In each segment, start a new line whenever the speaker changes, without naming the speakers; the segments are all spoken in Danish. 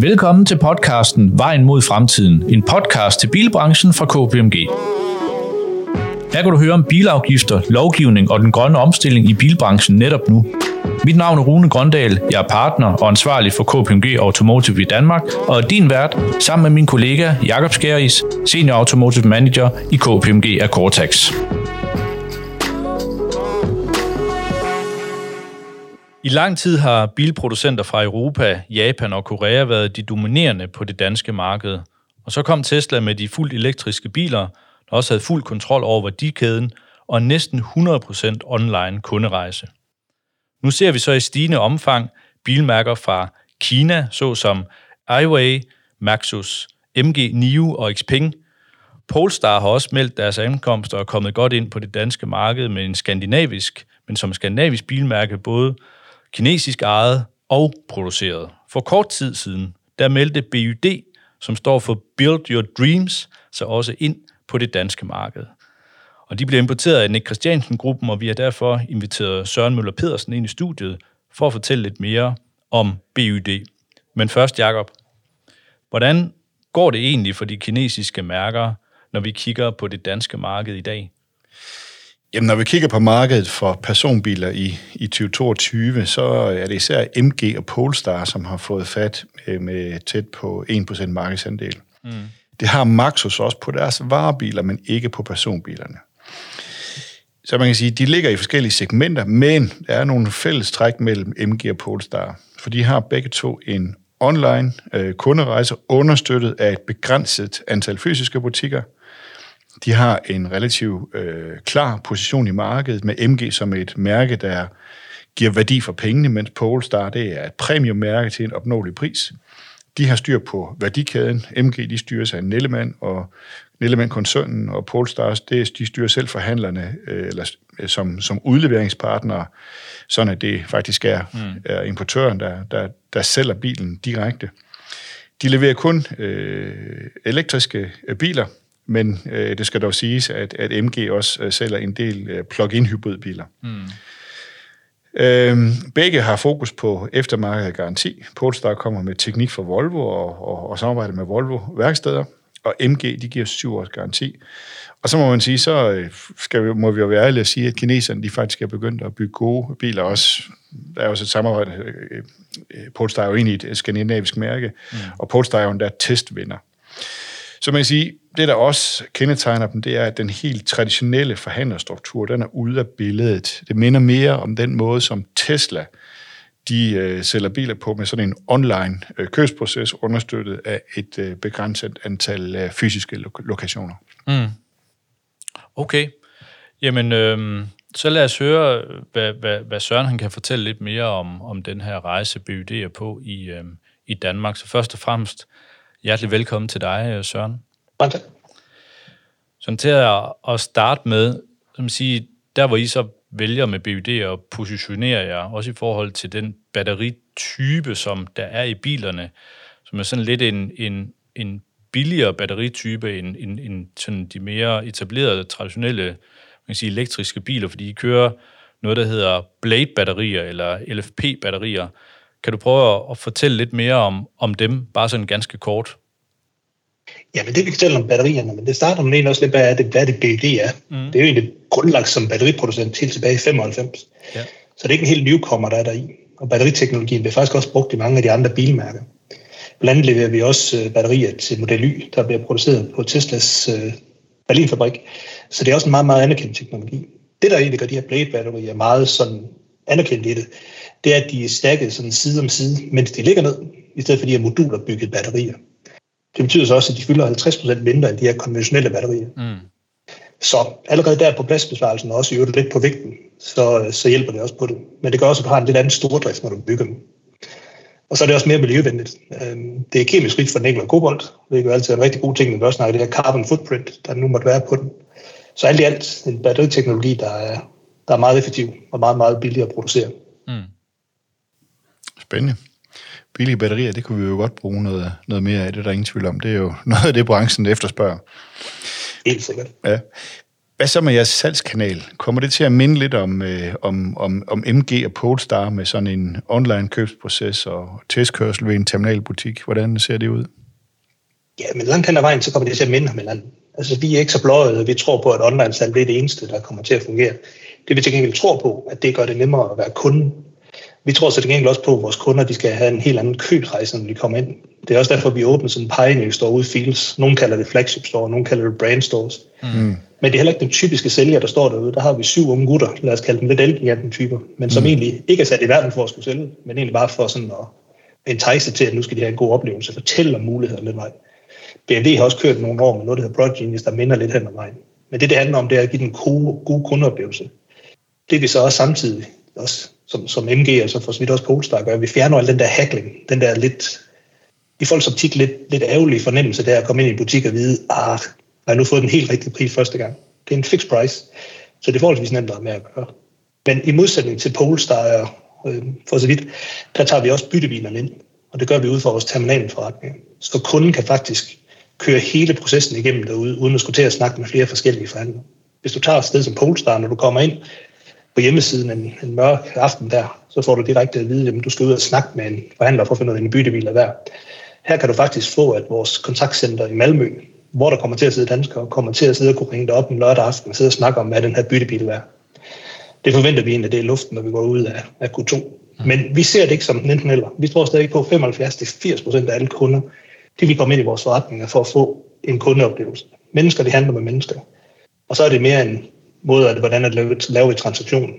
Velkommen til podcasten Vejen mod fremtiden, en podcast til bilbranchen fra KPMG. Her kan du høre om bilafgifter, lovgivning og den grønne omstilling i bilbranchen netop nu. Mit navn er Rune Grøndal, jeg er partner og ansvarlig for KPMG Automotive i Danmark, og er din vært sammen med min kollega Jakob Skæris, Senior Automotive Manager i KPMG Akortax. I lang tid har bilproducenter fra Europa, Japan og Korea været de dominerende på det danske marked. Og så kom Tesla med de fuldt elektriske biler, der også havde fuld kontrol over værdikæden og næsten 100% online kunderejse. Nu ser vi så i stigende omfang bilmærker fra Kina, såsom iWay, Maxus, MG NIO og Xpeng. Polestar har også meldt deres ankomst og er kommet godt ind på det danske marked med en skandinavisk, men som skandinavisk bilmærke både kinesisk ejet og produceret. For kort tid siden, der meldte BYD, som står for Build Your Dreams, så også ind på det danske marked. Og de bliver importeret af Nick Christiansen-gruppen, og vi har derfor inviteret Søren Møller Pedersen ind i studiet for at fortælle lidt mere om BYD. Men først, Jakob, hvordan går det egentlig for de kinesiske mærker, når vi kigger på det danske marked i dag?
Jamen, når vi kigger på markedet for personbiler i, i 2022, så er det især MG og Polestar, som har fået fat med, med tæt på 1% markedsandel. Mm. Det har Maxus også på deres varebiler, men ikke på personbilerne. Så man kan sige, de ligger i forskellige segmenter, men der er nogle fælles træk mellem MG og Polestar, for de har begge to en online øh, kunderejse understøttet af et begrænset antal fysiske butikker – de har en relativt øh, klar position i markedet med MG som et mærke, der giver værdi for pengene, mens Polestar det er et premiummærke til en opnåelig pris. De har styr på værdikæden. MG de styrer sig af Nellemann og Nellemann-koncernen, og Polestar det, de styrer selv forhandlerne øh, eller, øh, som, som udleveringspartnere, sådan at det faktisk er, mm. er importøren, der, der, der sælger bilen direkte. De leverer kun øh, elektriske øh, biler, men øh, det skal dog siges, at, at MG også øh, sælger en del øh, plug-in hybridbiler. Mm. Øhm, begge har fokus på eftermarkedet garanti. Polestar kommer med teknik for Volvo og, og, og samarbejder med Volvo værksteder, og MG de giver syv års garanti. Og så må man sige, så øh, skal vi, må vi jo være ærlige at sige, at kineserne de faktisk er begyndt at bygge gode biler også. Der er også et samarbejde. Øh, Polestar er jo egentlig et skandinavisk mærke, mm. og Polestar er jo endda testvinder. Så man kan sige, det der også kendetegner dem, det er, at den helt traditionelle forhandlerstruktur, den er ude af billedet. Det minder mere om den måde, som Tesla de øh, sælger biler på med sådan en online øh, købsproces, understøttet af et øh, begrænset antal øh, fysiske lo- lokationer. Mm.
Okay. Jamen, øh, så lad os høre, hvad, hvad, hvad Søren han kan fortælle lidt mere om, om den her rejse, BUD er på i, øh, i Danmark. Så først og fremmest, hjertelig velkommen til dig, Søren.
Mange tak.
Sådan til at, at starte med, som sige, der hvor I så vælger med BUD at positionere jer, også i forhold til den batteritype, som der er i bilerne, som er sådan lidt en, en, en billigere batteritype end, end, end sådan de mere etablerede, traditionelle man kan sige, elektriske biler, fordi I kører noget, der hedder Blade-batterier eller LFP-batterier. Kan du prøve at fortælle lidt mere om, om dem, bare sådan ganske kort?
Ja, men det vi kan fortælle om batterierne, men det starter man egentlig også lidt, hvad er det, hvad det BD er. Mm. Det er jo egentlig grundlagt som batteriproducent helt tilbage i 95. Ja. Så det er ikke en helt newcomer, der er der i. Og batteriteknologien bliver faktisk også brugt i mange af de andre bilmærker. Blandt andet leverer vi også øh, batterier til Model Y, der bliver produceret på Teslas øh, Berlinfabrik. Så det er også en meget, meget anerkendt teknologi. Det, der egentlig gør de her Blade-batterier meget sådan anerkendt i det, det er, at de er stakket sådan side om side, mens de ligger ned, i stedet for de her moduler bygget batterier. Det betyder så også, at de fylder 50% mindre end de her konventionelle batterier. Mm. Så allerede der på pladsbesvarelsen, og også i øvrigt lidt på vægten, så, så hjælper det også på det. Men det gør også, at du har en lidt anden stordrift, når du bygger dem. Og så er det også mere miljøvenligt. Øhm, det er kemisk rigt for nikkel og kobolt. Er jo altid en rigtig god ting, når vi også snakker det her carbon footprint, der nu måtte være på den. Så alt i alt en batteriteknologi, der er, der er meget effektiv og meget, meget billig at producere. Mm.
Spændende billige batterier, det kunne vi jo godt bruge noget, noget mere af, det er der ingen tvivl om. Det er jo noget af det, branchen efterspørger.
Helt sikkert.
Ja. Hvad så med jeres salgskanal? Kommer det til at minde lidt om, øh, om, om, om MG og Polestar med sådan en online købsproces og testkørsel ved en terminalbutik? Hvordan ser det ud?
Ja, men langt hen ad vejen, så kommer det til at minde om hinanden. Altså, vi er ikke så blåede, vi tror på, at online-salg det er det eneste, der kommer til at fungere. Det vi til gengæld tror på, at det gør det nemmere at være kunde. Vi tror så til gengæld også på, at vores kunder de skal have en helt anden købrejse, når de kommer ind. Det er også derfor, vi åbner sådan en pioneer store ude i Fields. Nogle kalder det flagship store, nogle kalder det brand stores. Mm. Men det er heller ikke den typiske sælger, der står derude. Der har vi syv unge gutter, lad os kalde dem lidt elgiganten typer, men som mm. egentlig ikke er sat i verden for at skulle sælge, men egentlig bare for sådan at entice til, at nu skal de have en god oplevelse, fortælle om mulighederne den vej. BMW har også kørt nogle år med noget, der hedder Project Genius, der minder lidt hen ad vejen. Men det, det handler om, det er at give den gode, gode kundeoplevelse. Det vi så også samtidig, også som, som MG og så altså for så vidt også Polestar gør, vi fjerner al den der hackling, den der lidt, i folks optik lidt, lidt ærgerlige fornemmelse der at komme ind i en butik og vide, ah, jeg har nu fået den helt rigtige pris første gang. Det er en fixed price, så det er forholdsvis nemt at med at gøre. Men i modsætning til Polestar og øh, for så vidt, der tager vi også byttebilerne ind, og det gør vi ud fra vores terminalforretning. Så kunden kan faktisk køre hele processen igennem derude, uden at skulle til at snakke med flere forskellige forhandlere. Hvis du tager et sted som Polestar, når du kommer ind på hjemmesiden en, en mørk aften der, så får du direkte at vide, at du skal ud og snakke med en forhandler for at finde ud af, en byttebil er værd. Her kan du faktisk få, at vores kontaktcenter i Malmø, hvor der kommer til at sidde danskere, kommer til at sidde og kunne ringe dig op en lørdag aften og sidde og snakke om, hvad den her byttebil er værd. Det forventer vi egentlig, det er luften, når vi går ud af, af Q2. Men vi ser det ikke som enten eller. Vi tror stadig på, at 75-80% af alle kunder, de vil komme ind i vores forretninger for at få en kundeoplevelse. Mennesker, de handler med mennesker. Og så er det mere en måde, at hvordan at lave, lave et transaktion.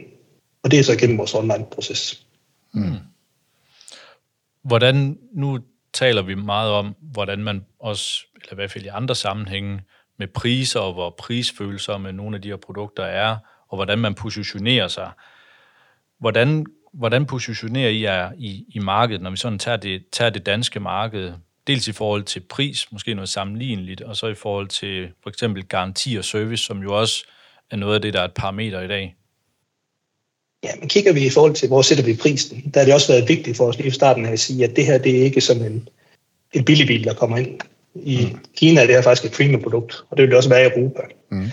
Og det er så gennem vores online-proces. Mm.
Hvordan, nu taler vi meget om, hvordan man også, eller i hvert fald i andre sammenhænge, med priser og hvor prisfølelser med nogle af de her produkter er, og hvordan man positionerer sig. Hvordan, hvordan positionerer I jer i, i markedet, når vi sådan tager det, tager det danske marked dels i forhold til pris, måske noget sammenligneligt, og så i forhold til for eksempel garanti og service, som jo også er noget af det, der er et parameter i dag.
Ja, men kigger vi i forhold til, hvor sætter vi prisen, der har det også været vigtigt for os lige i starten at sige, at det her det er ikke sådan en, en billig bil, der kommer ind. I mm. Kina er det her faktisk et premium produkt, og det vil det også være i Europa. Mm.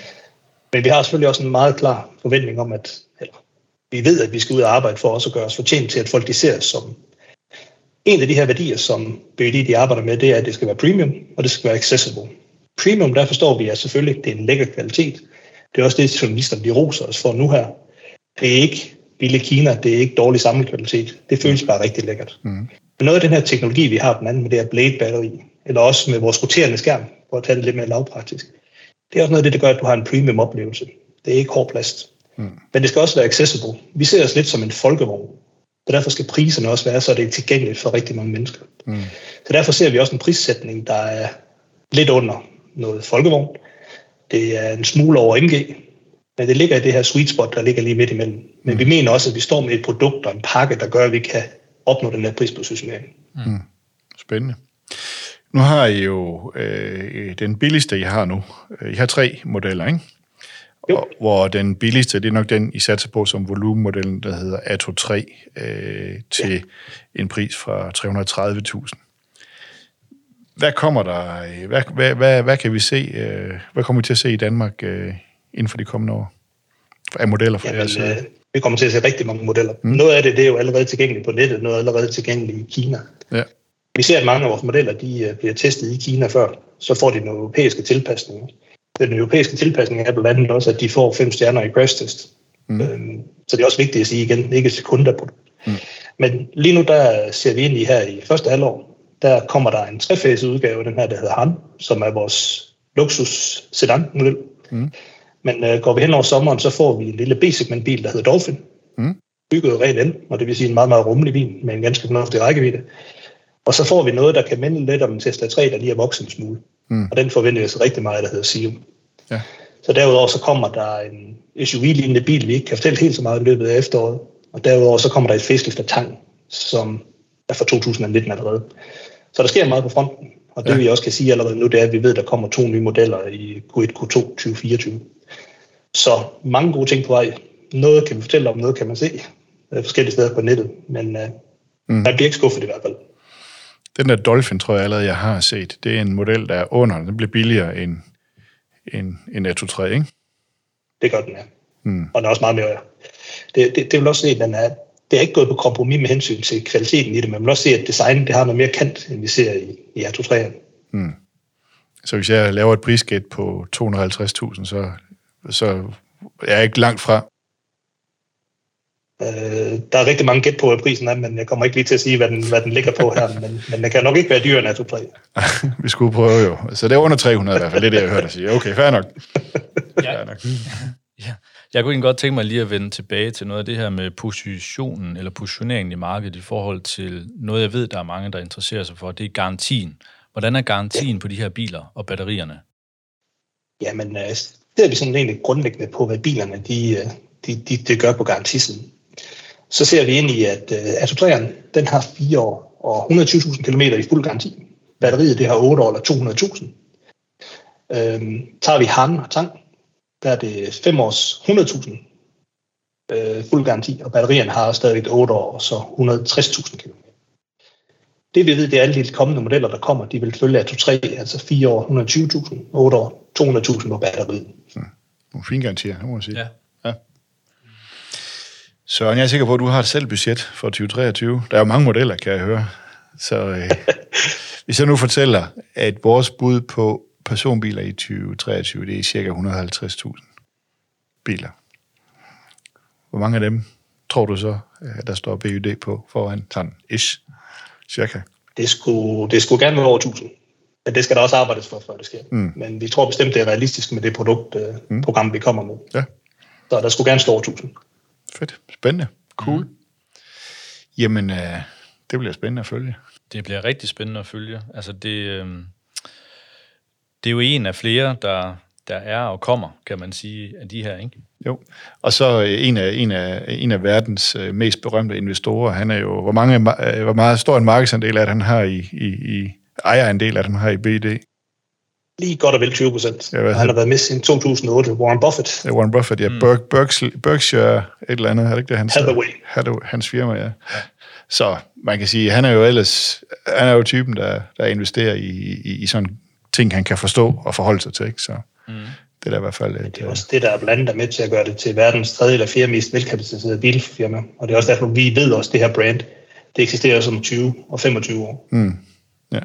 Men vi har selvfølgelig også en meget klar forventning om, at eller, vi ved, at vi skal ud og arbejde for også at gøre os fortjent til, at folk de ser os som en af de her værdier, som BD de arbejder med, det er, at det skal være premium, og det skal være accessible. Premium, der forstår vi, at selvfølgelig det er en lækker kvalitet. Det er også det, journalisterne de roser os for nu her. Det er ikke billig Kina, det er ikke dårlig samlekvalitet. Det føles bare rigtig lækkert. Mm. Men noget af den her teknologi, vi har blandt andet med det her Blade-batteri, eller også med vores roterende skærm, for at tage det lidt mere lavpraktisk, det er også noget af det, der gør, at du har en premium oplevelse. Det er ikke hård plast. Mm. Men det skal også være accessible. Vi ser os lidt som en folkevogn. Så derfor skal priserne også være, så det er tilgængeligt for rigtig mange mennesker. Mm. Så derfor ser vi også en prissætning, der er lidt under noget folkevogn. Det er en smule over MG, men det ligger i det her sweet spot, der ligger lige midt imellem. Men mm. vi mener også, at vi står med et produkt og en pakke, der gør, at vi kan opnå den her prispositionering.
Mm. Spændende. Nu har I jo øh, den billigste, I har nu. I har tre modeller, ikke? Jo. hvor den billigste, det er nok den, I satser på som volumenmodellen, der hedder Atto 3, øh, til ja. en pris fra 330.000. Hvad kommer der, hvad, hvad, hvad, hvad kan vi se, øh, hvad kommer vi til at se i Danmark øh, inden for de kommende år? Af modeller fra jeres
øh, Vi kommer til at se rigtig mange modeller. Mm. Noget af det, det er jo allerede tilgængeligt på nettet, noget er allerede tilgængeligt i Kina. Ja. Vi ser, at mange af vores modeller, de øh, bliver testet i Kina før, så får de nogle europæiske tilpasninger den europæiske tilpasning er blandt andet også, at de får fem stjerner i crash test. Mm. Øhm, så det er også vigtigt at sige igen, ikke et sekund på det. Mm. Men lige nu der ser vi ind i her i første halvår, der kommer der en trefase udgave den her, der hedder Han, som er vores luksus sedan model. Mm. Men øh, går vi hen over sommeren, så får vi en lille B-segment bil, der hedder Dolphin. Mm. Bygget rent ind, og det vil sige en meget, meget rummelig bil med en ganske fornuftig rækkevidde. Og så får vi noget, der kan minde lidt om en Tesla 3, der lige er vokset en smule. Mm. Og den forventer jeg så rigtig meget, der hedder Sium. Ja. Så derudover så kommer der en SUV-lignende bil, vi ikke kan fortælle helt så meget i løbet af efteråret. Og derudover så kommer der et facelift af Tang, som er fra 2019 allerede. Så der sker meget på fronten. Og det ja. vi også kan sige allerede nu, det er, at vi ved, at der kommer to nye modeller i Q1, Q2 2024. Så mange gode ting på vej. Noget kan vi fortælle om, noget kan man se forskellige steder på nettet. Men uh, mm. man bliver ikke skuffet i hvert fald.
Den der Dolphin, tror jeg allerede, jeg har set. Det er en model, der er under. Den bliver billigere end, end, end Atto 3, ikke?
Det gør den, ja. Mm. Og den er også meget mere... Det, det, det vil også se, at den er, det er ikke gået på kompromis med hensyn til kvaliteten i det, men man vil også se, at designen det har noget mere kant, end vi ser i, i R2-3'eren. Mm.
Så hvis jeg laver et prisgæt på 250.000, så, så er jeg ikke langt fra.
Øh, der er rigtig mange gæt på, hvad prisen er, men jeg kommer ikke lige til at sige, hvad den, hvad den ligger på her. Men, men den kan nok ikke være dyrere end Atto 3.
Vi skulle prøve jo. Så det er under 300 i hvert fald, det er det, jeg hørte dig sige. Okay, fair nok.
ja. Fair nok. ja. Jeg kunne godt tænke mig lige at vende tilbage til noget af det her med positionen eller positioneringen i markedet i forhold til noget, jeg ved, der er mange, der interesserer sig for, det er garantien. Hvordan er garantien ja. på de her biler og batterierne?
Jamen, øh, det er vi sådan egentlig grundlæggende på, hvad bilerne de, øh, de, de, de gør på garantisen. Så ser vi ind i, at uh, Atto den har 4 år og 120.000 km i fuld garanti. Batteriet det har 8 år eller 200.000. Øhm, tager vi Han og Tang, der er det 5 års 100.000 øh, fuld garanti, og batterierne har stadig 8 år og så 160.000 km. Det vi ved, det er alle de kommende modeller, der kommer, de vil følge Atto 3, altså 4 år 120.000, 8 år 200.000 på batteriet. Hmm.
Nogle fine garantier, må man sige. Ja. Så jeg er sikker på, at du har et selv budget for 2023. Der er jo mange modeller, kan jeg høre. Så øh, hvis jeg nu fortæller, at vores bud på personbiler i 2023, det er cirka 150.000 biler. Hvor mange af dem tror du så, at der står BUD på foran sådan ish, cirka?
Det skulle, det skulle gerne være over 1000. Men det skal der også arbejdes for, før det sker. Mm. Men vi tror bestemt, det er realistisk med det produktprogram, øh, mm. vi kommer med. Ja. Så der skulle gerne stå over 1000.
Fedt. Spændende. Cool. Mm. Jamen, øh, det bliver spændende at følge.
Det bliver rigtig spændende at følge. Altså, det, øh, det er jo en af flere, der, der er og kommer, kan man sige, af de her, ikke?
Jo, og så øh, en af, en af, en af verdens øh, mest berømte investorer, han er jo, hvor, mange, øh, hvor meget stor en markedsandel at han har i, i, i ejerandel, at han har i BD?
lige godt og vel 20 procent. Ja, han har været med siden 2008. Warren Buffett.
Ja, Warren Buffett, ja. Mm. Berkshire, Berkshire, et eller andet, er det ikke det, hans,
Hathaway.
Hathaway. Hans firma, ja. ja. Så man kan sige, han er jo ellers, han er jo typen, der, der investerer i, i, i sådan ting, han kan forstå og forholde sig til, ikke? Så mm. det er da i hvert fald...
Et, det er også det, der er blandt andet med til at gøre det til verdens tredje eller fjerde mest velkapitaliserede bilfirma. Og det er også derfor, vi ved også, det her brand, det eksisterer som 20 og 25 år. Mm. Ja.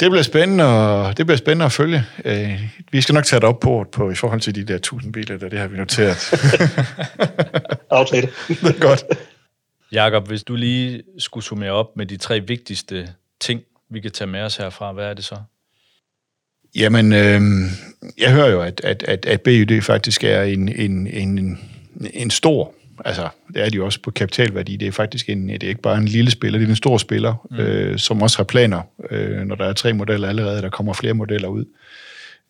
Det bliver spændende, og det bliver spændende at følge. Øh, vi skal nok tage det op på, på i forhold til de der 1000 biler, der det har vi noteret.
Aftale.
det er godt.
Jakob, hvis du lige skulle summere op med de tre vigtigste ting, vi kan tage med os herfra, hvad er det så?
Jamen, øh, jeg hører jo, at, at, at, at BUD faktisk er en, en, en, en stor altså, det er de jo også på kapitalværdi. Det er faktisk en, det er ikke bare en lille spiller, det er en stor spiller, mm. øh, som også har planer, øh, når der er tre modeller allerede, der kommer flere modeller ud.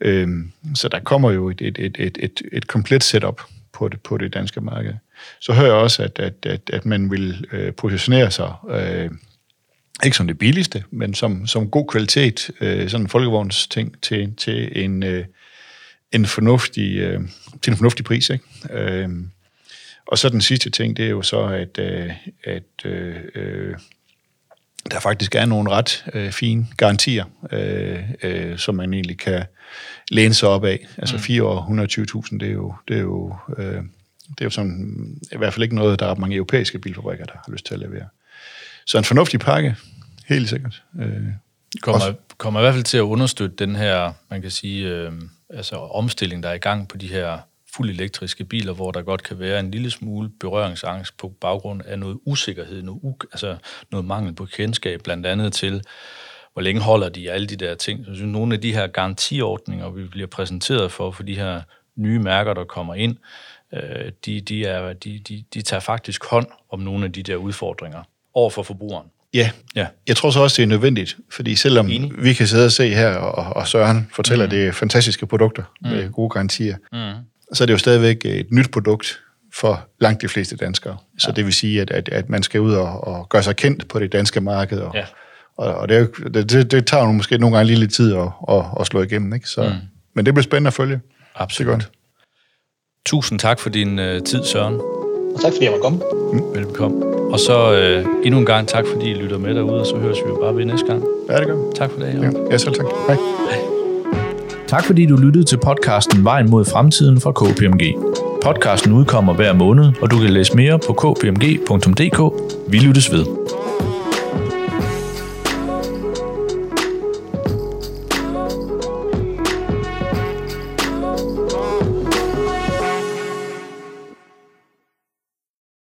Øh, så der kommer jo et, et, et, et, et, et komplet setup på det, på det danske marked. Så hører jeg også, at, at, at, at man vil øh, positionere sig, øh, ikke som det billigste, men som, som god kvalitet, øh, sådan en folkevogns ting til, til en, øh, en fornuftig, øh, til en fornuftig pris. Ikke? Øh, og så den sidste ting, det er jo så, at, øh, at øh, øh, der faktisk er nogle ret øh, fine garantier, øh, øh, som man egentlig kan læne sig op af. Altså 4 mm. år, 120.000, det er jo, det er jo, øh, det er jo sådan, i hvert fald ikke noget, der er mange europæiske bilfabrikker, der har lyst til at levere. Så en fornuftig pakke, helt sikkert. Øh,
kommer, kommer i hvert fald til at understøtte den her, man kan sige, øh, altså omstilling, der er i gang på de her fuld elektriske biler, hvor der godt kan være en lille smule berøringsangst på baggrund af noget usikkerhed, noget, u- altså noget mangel på kendskab, blandt andet til, hvor længe holder de alle de der ting. Så jeg synes, nogle af de her garantiordninger, vi bliver præsenteret for, for de her nye mærker, der kommer ind, øh, de, de, er, de, de, de tager faktisk hånd om nogle af de der udfordringer over for forbrugeren.
Ja. ja, jeg tror så også, det er nødvendigt, fordi selvom Enig. vi kan sidde og se her, og, og Søren fortæller, mm. det er fantastiske produkter mm. med gode garantier, mm så er det jo stadigvæk et nyt produkt for langt de fleste danskere. Ja. Så det vil sige, at, at, at man skal ud og, og gøre sig kendt på det danske marked. Og, ja. og, og det, det, det tager jo måske nogle gange lidt tid at, at, at slå igennem. Ikke? Så, mm. Men det bliver spændende at følge.
Absolut. Godt. Tusind tak for din uh, tid, Søren.
Og tak fordi jeg var kommet.
Mm. Velkommen. Og så uh, endnu en gang tak, fordi I lytter med derude, og så høres vi jo bare ved næste gang.
Ja, det gør
Tak for det.
Ja, ja selv tak. Hej. Hej.
Tak fordi du lyttede til podcasten Vejen mod fremtiden fra KPMG. Podcasten udkommer hver måned, og du kan læse mere på kpmg.dk. Vi lyttes ved.